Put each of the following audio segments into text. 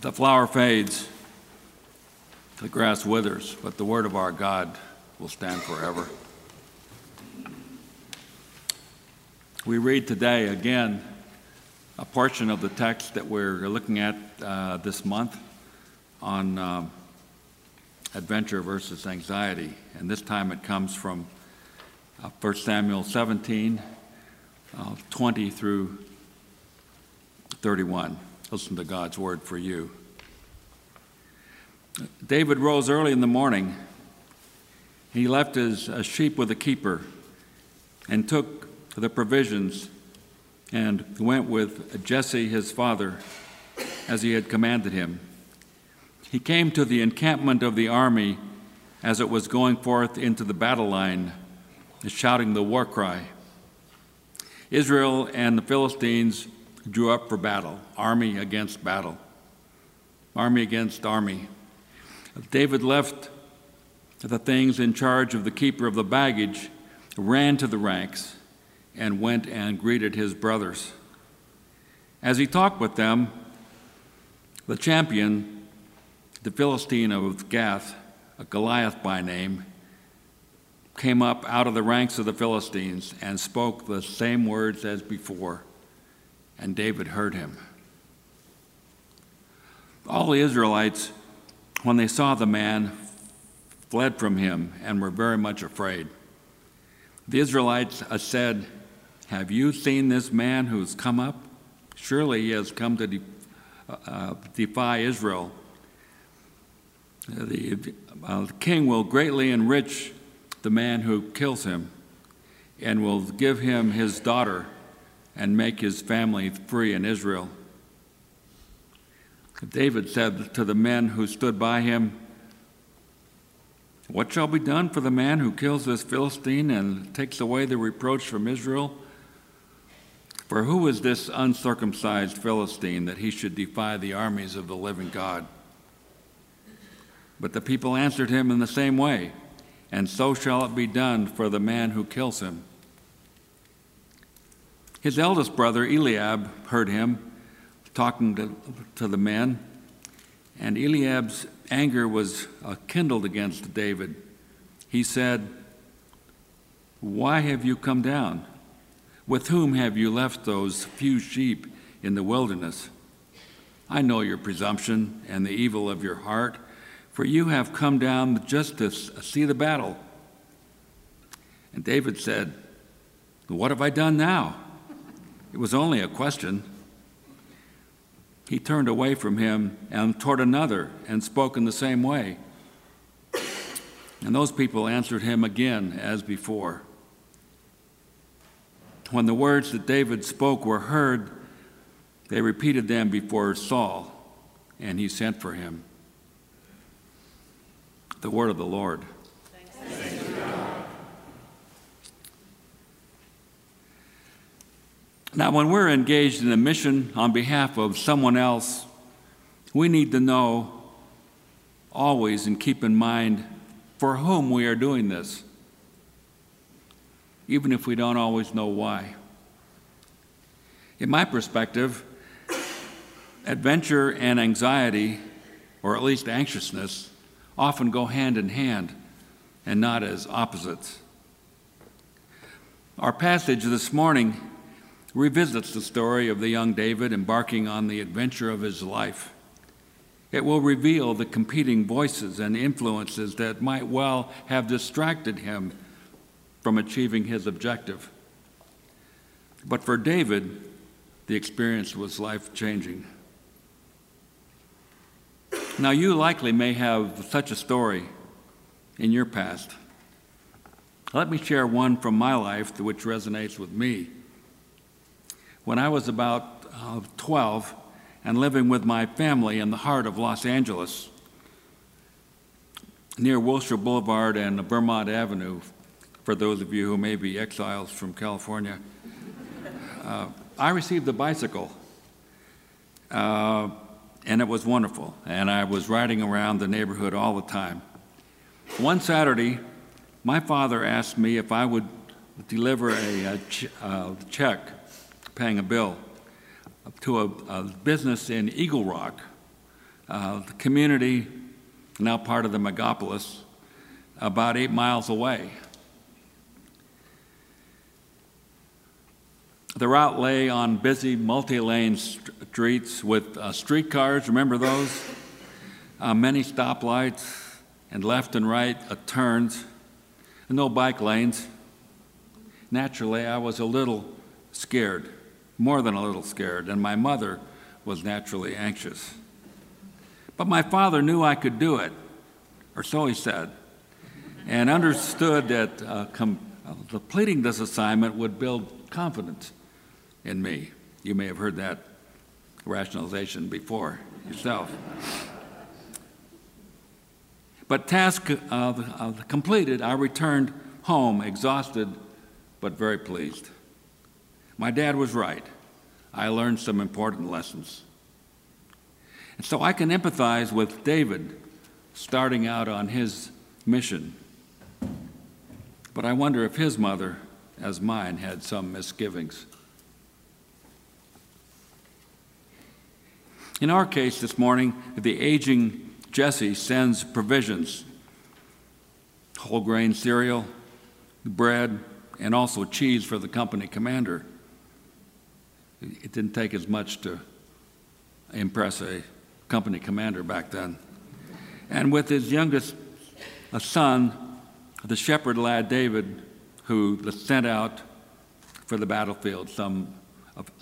The flower fades, the grass withers, but the word of our God will stand forever. We read today again a portion of the text that we're looking at uh, this month on uh, adventure versus anxiety. And this time it comes from uh, 1 Samuel 17, uh, 20 through 31. Listen to God's word for you. David rose early in the morning. He left his sheep with a keeper and took the provisions and went with Jesse his father as he had commanded him. He came to the encampment of the army as it was going forth into the battle line, shouting the war cry. Israel and the Philistines drew up for battle, army against battle, army against army. David left the things in charge of the keeper of the baggage, ran to the ranks, and went and greeted his brothers. As he talked with them, the champion, the Philistine of Gath, a Goliath by name, came up out of the ranks of the Philistines and spoke the same words as before, and David heard him. All the Israelites, when they saw the man, fled from him and were very much afraid. The Israelites said, have you seen this man who's come up? Surely he has come to de- uh, uh defy Israel. The, uh, the king will greatly enrich the man who kills him and will give him his daughter and make his family free in Israel. David said to the men who stood by him, What shall be done for the man who kills this Philistine and takes away the reproach from Israel? For who is this uncircumcised Philistine that he should defy the armies of the living God? But the people answered him in the same way, and so shall it be done for the man who kills him. His eldest brother Eliab heard him talking to, to the men, and Eliab's anger was uh, kindled against David. He said, Why have you come down? With whom have you left those few sheep in the wilderness? I know your presumption and the evil of your heart, for you have come down just to see the battle. And David said, What have I done now? It was only a question. He turned away from him and toward another and spoke in the same way. And those people answered him again as before. When the words that David spoke were heard, they repeated them before Saul, and he sent for him. The word of the Lord. Now, when we're engaged in a mission on behalf of someone else, we need to know always and keep in mind for whom we are doing this even if we don't always know why. In my perspective, adventure and anxiety, or at least anxiousness, often go hand in hand and not as opposites. Our passage this morning revisits the story of the young David embarking on the adventure of his life. It will reveal the competing voices and influences that might well have distracted him from achieving his objective. But for David, the experience was life changing. Now, you likely may have such a story in your past. Let me share one from my life which resonates with me. When I was about uh, 12 and living with my family in the heart of Los Angeles, near Wilshire Boulevard and Vermont Avenue, for those of you who may be exiles from California. Uh, I received a bicycle, uh, and it was wonderful. And I was riding around the neighborhood all the time. One Saturday, my father asked me if I would deliver a, a ch- uh, check paying a bill to a, a business in Eagle Rock uh, the community, now part of the megapolis, about eight miles away. The route lay on busy multi lane streets with uh, streetcars, remember those? Uh, many stoplights, and left and right uh, turns, and no bike lanes. Naturally, I was a little scared, more than a little scared, and my mother was naturally anxious. But my father knew I could do it, or so he said, and understood that uh, com- uh, completing this assignment would build confidence in me. You may have heard that rationalization before yourself. But task uh, completed, I returned home exhausted but very pleased. My dad was right. I learned some important lessons. And so I can empathize with David starting out on his mission. But I wonder if his mother, as mine, had some misgivings. In our case this morning, the aging Jesse sends provisions whole grain cereal, bread, and also cheese for the company commander. It didn't take as much to impress a company commander back then. And with his youngest son, the shepherd lad David, who was sent out for the battlefield some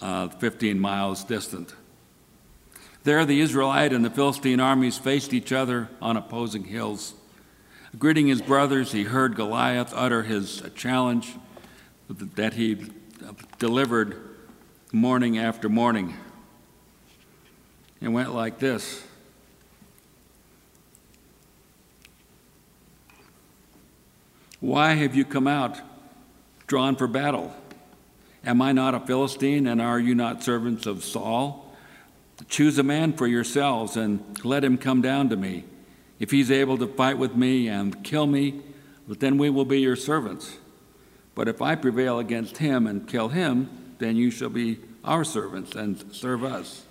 uh, 15 miles distant. There, the Israelite and the Philistine armies faced each other on opposing hills. Greeting his brothers, he heard Goliath utter his challenge that he delivered morning after morning. It went like this Why have you come out drawn for battle? Am I not a Philistine, and are you not servants of Saul? Choose a man for yourselves and let him come down to me. If he's able to fight with me and kill me, then we will be your servants. But if I prevail against him and kill him, then you shall be our servants and serve us.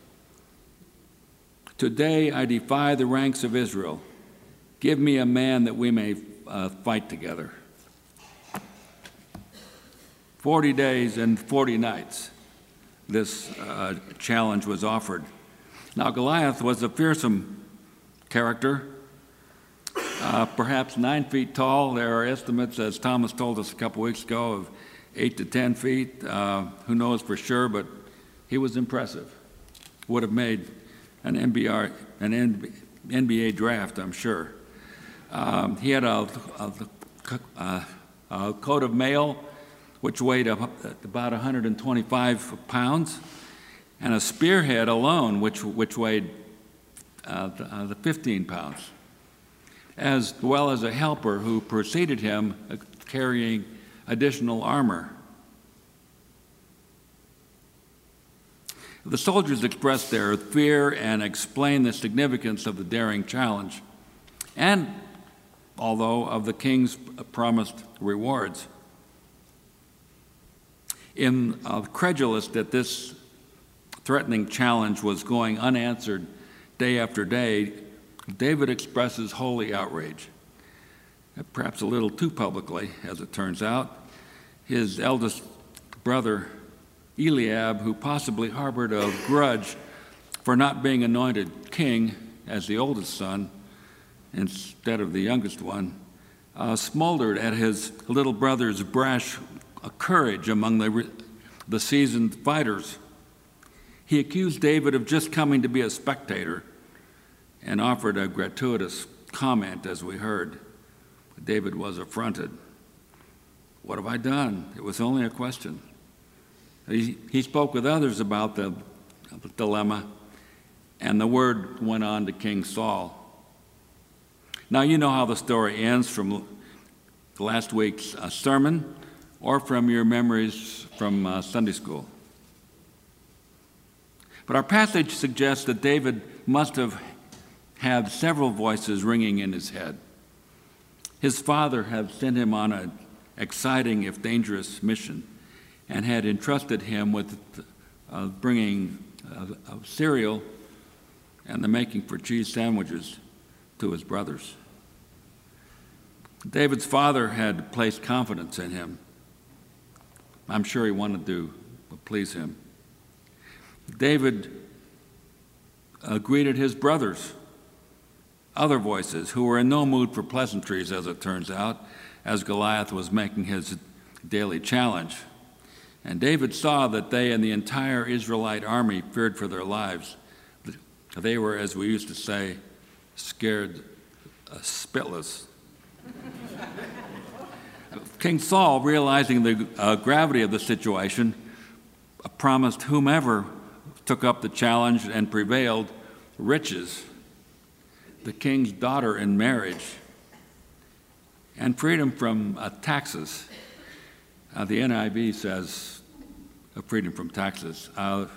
Today I defy the ranks of Israel. Give me a man that we may uh, fight together. Forty days and forty nights this uh, challenge was offered. Now, Goliath was a fearsome character, uh, perhaps nine feet tall. There are estimates, as Thomas told us a couple weeks ago, of eight to ten feet. Uh, who knows for sure, but he was impressive. Would have made an NBA, an NBA draft, I'm sure. Um, he had a, a, a, coat of mail which weighed about 125 pounds and a spearhead alone, which, which weighed uh, the, uh, the 15 pounds, as well as a helper who preceded him uh, carrying additional armor. The soldiers expressed their fear and explained the significance of the daring challenge, and although of the king's promised rewards. In uh, credulous that this threatening challenge was going unanswered day after day, David expresses holy outrage, perhaps a little too publicly, as it turns out. His eldest brother, Eliab, who possibly harbored a grudge for not being anointed king as the oldest son instead of the youngest one, uh, smoldered at his little brother's brash courage among the, the seasoned fighters. He accused David of just coming to be a spectator and offered a gratuitous comment, as we heard. David was affronted. What have I done? It was only a question. He, he spoke with others about the, the dilemma, and the word went on to King Saul. Now, you know how the story ends from last week's uh, sermon or from your memories from uh, Sunday school. But our passage suggests that David must have had several voices ringing in his head. His father had sent him on an exciting, if dangerous, mission and had entrusted him with uh, bringing uh, cereal and the making for cheese sandwiches to his brothers. David's father had placed confidence in him. I'm sure he wanted to please him. David uh, greeted his brothers, other voices, who were in no mood for pleasantries, as it turns out, as Goliath was making his daily challenge. And David saw that they and the entire Israelite army feared for their lives. They were, as we used to say, scared uh, spitless. King Saul, realizing the uh, gravity of the situation, promised whomever took up the challenge and prevailed riches, the king's daughter in marriage, and freedom from uh, taxes. Uh, the NIV says uh, freedom from taxes. Uh,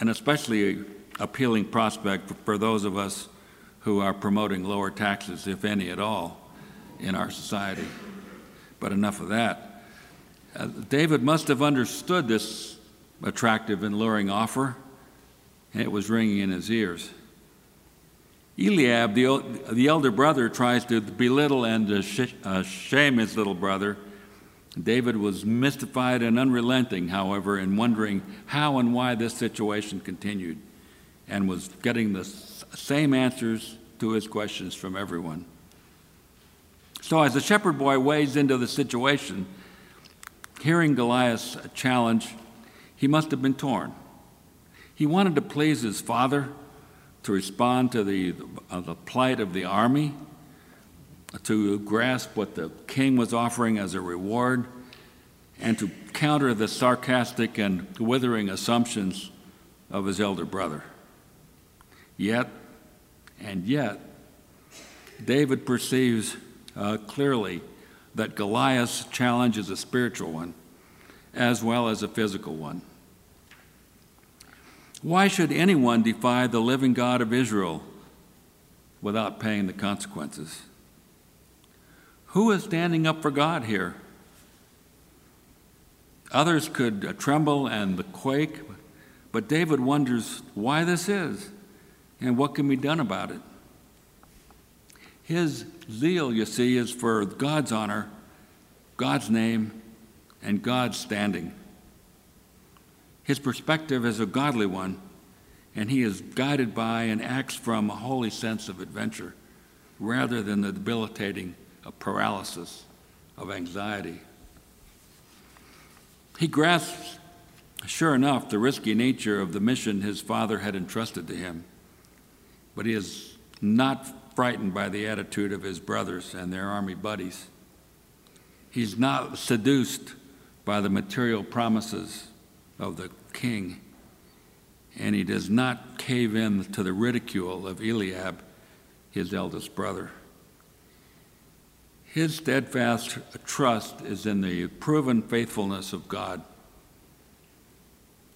an especially appealing prospect for those of us who are promoting lower taxes, if any at all, in our society. But enough of that. Uh, David must have understood this attractive and luring offer, and it was ringing in his ears. Eliab, the, the elder brother, tries to belittle and uh, shame his little brother. David was mystified and unrelenting, however, in wondering how and why this situation continued, and was getting the same answers to his questions from everyone. So, as the shepherd boy wades into the situation, hearing Goliath's challenge, he must have been torn. He wanted to please his father, to respond to the, uh, the plight of the army, to grasp what the king was offering as a reward, and to counter the sarcastic and withering assumptions of his elder brother. Yet, and yet, David perceives uh, clearly that Goliath's challenge is a spiritual one as well as a physical one. Why should anyone defy the living God of Israel without paying the consequences? Who is standing up for God here? Others could uh, tremble and quake, but David wonders why this is and what can be done about it. His zeal, you see, is for God's honor, God's name, and God's standing. His perspective is a godly one, and he is guided by and acts from a holy sense of adventure rather than the debilitating paralysis of anxiety. He grasps, sure enough, the risky nature of the mission his father had entrusted to him, but he is not frightened by the attitude of his brothers and their army buddies. He's not seduced by the material promises of the king, and he does not cave in to the ridicule of Eliab, his eldest brother. His steadfast trust is in the proven faithfulness of God,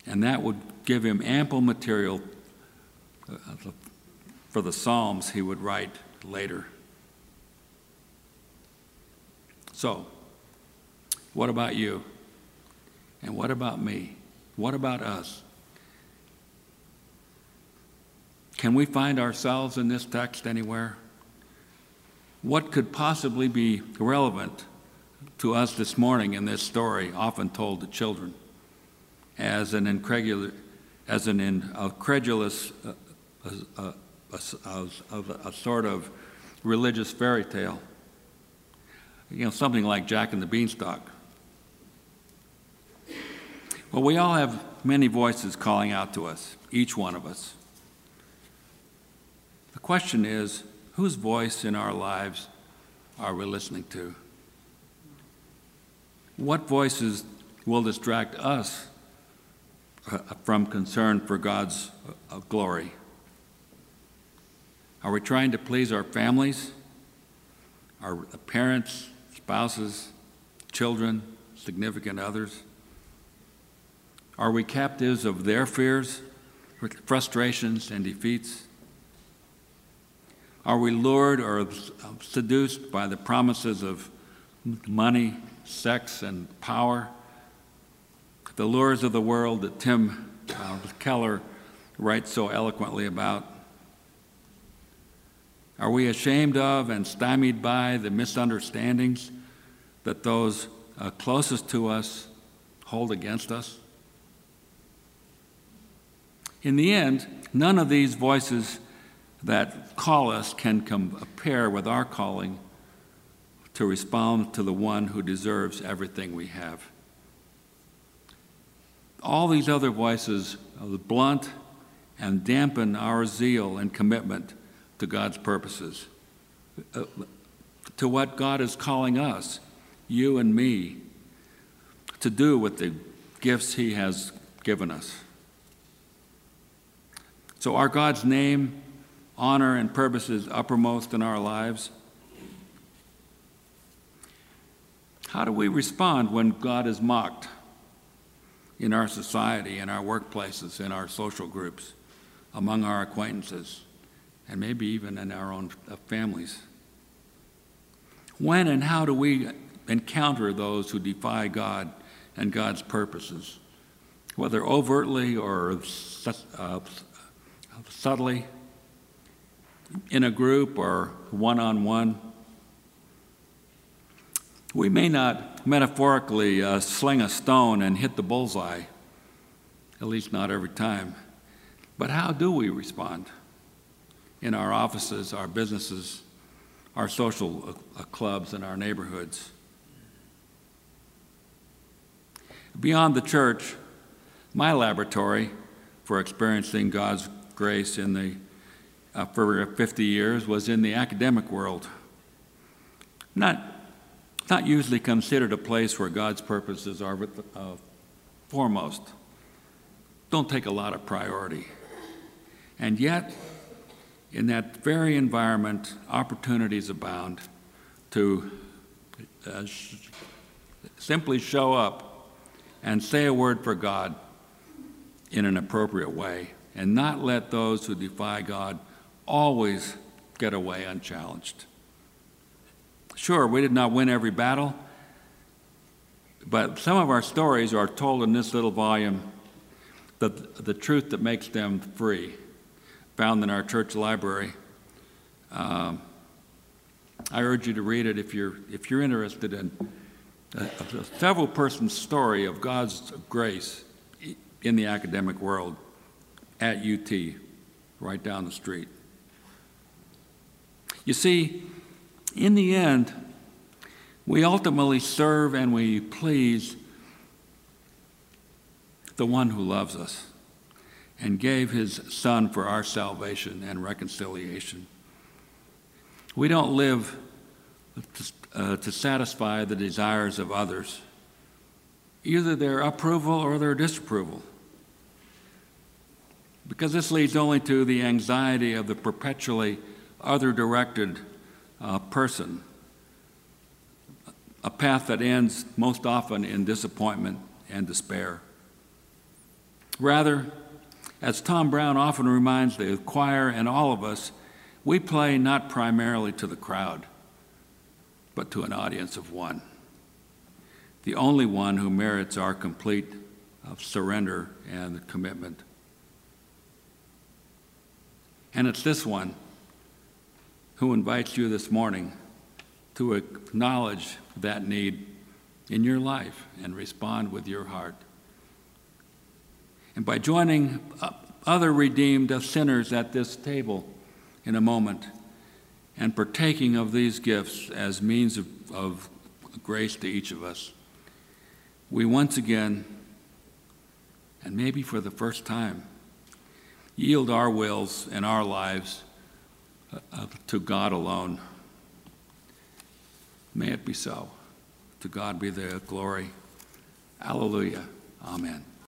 and that would give him ample material uh, for the Psalms he would write later. So, what about you? And what about me? What about us? Can we find ourselves in this text anywhere? What could possibly be relevant to us this morning in this story, often told to children, as an incredulous, as an incredulous, uh, uh, uh, a, a sort of religious fairy tale? You know, something like Jack and the Beanstalk. Well, we all have many voices calling out to us, each one of us. The question is whose voice in our lives are we listening to? What voices will distract us uh, from concern for God's uh, glory? Are we trying to please our families, our parents, spouses, children, significant others? Are we captives of their fears, frustrations, and defeats? Are we lured or seduced by the promises of money, sex, and power? The lures of the world that Tim uh, Keller writes so eloquently about? Are we ashamed of and stymied by the misunderstandings that those uh, closest to us hold against us? In the end, none of these voices that call us can compare with our calling to respond to the one who deserves everything we have. All these other voices blunt and dampen our zeal and commitment to God's purposes, uh, to what God is calling us, you and me, to do with the gifts He has given us. So, are God's name, honor, and purposes uppermost in our lives? How do we respond when God is mocked in our society, in our workplaces, in our social groups, among our acquaintances, and maybe even in our own uh, families? When and how do we encounter those who defy God and God's purposes, whether overtly or uh, subtly, in a group or one on one? We may not metaphorically uh, sling a stone and hit the bullseye, at least not every time. But how do we respond in our offices, our businesses, our social uh, clubs, and our neighborhoods? Beyond the church, my laboratory for experiencing God's grace in the, uh, for 50 years was in the academic world. Not not usually considered a place where God's purposes are uh, foremost. Don't take a lot of priority. And yet, in that very environment, opportunities abound to uh, sh- simply show up and say a word for God in an appropriate way and not let those who defy God always get away unchallenged. Sure, we did not win every battle, but some of our stories are told in this little volume, the, the truth that makes them free, found in our church library. Um, I urge you to read it if you're, if you're interested in a, a several person story of God's grace in the academic world at UT, right down the street. You see, in the end, we ultimately serve and we please the one who loves us and gave his son for our salvation and reconciliation. We don't live to, uh, to satisfy the desires of others, either their approval or their disapproval. Because this leads only to the anxiety of the perpetually other directed uh, person, a path that ends most often in disappointment and despair. Rather, as Tom Brown often reminds the choir and all of us, we play not primarily to the crowd, but to an audience of one. The only one who merits our complete uh, surrender and commitment. And it's this one who invites you this morning to acknowledge that need in your life and respond with your heart. And by joining other redeemed sinners at this table in a moment and partaking of these gifts as means of, of grace to each of us, we once again, and maybe for the first time, yield our wills and our lives uh, to God alone. May it be so. To God be the glory. Alleluia. Amen.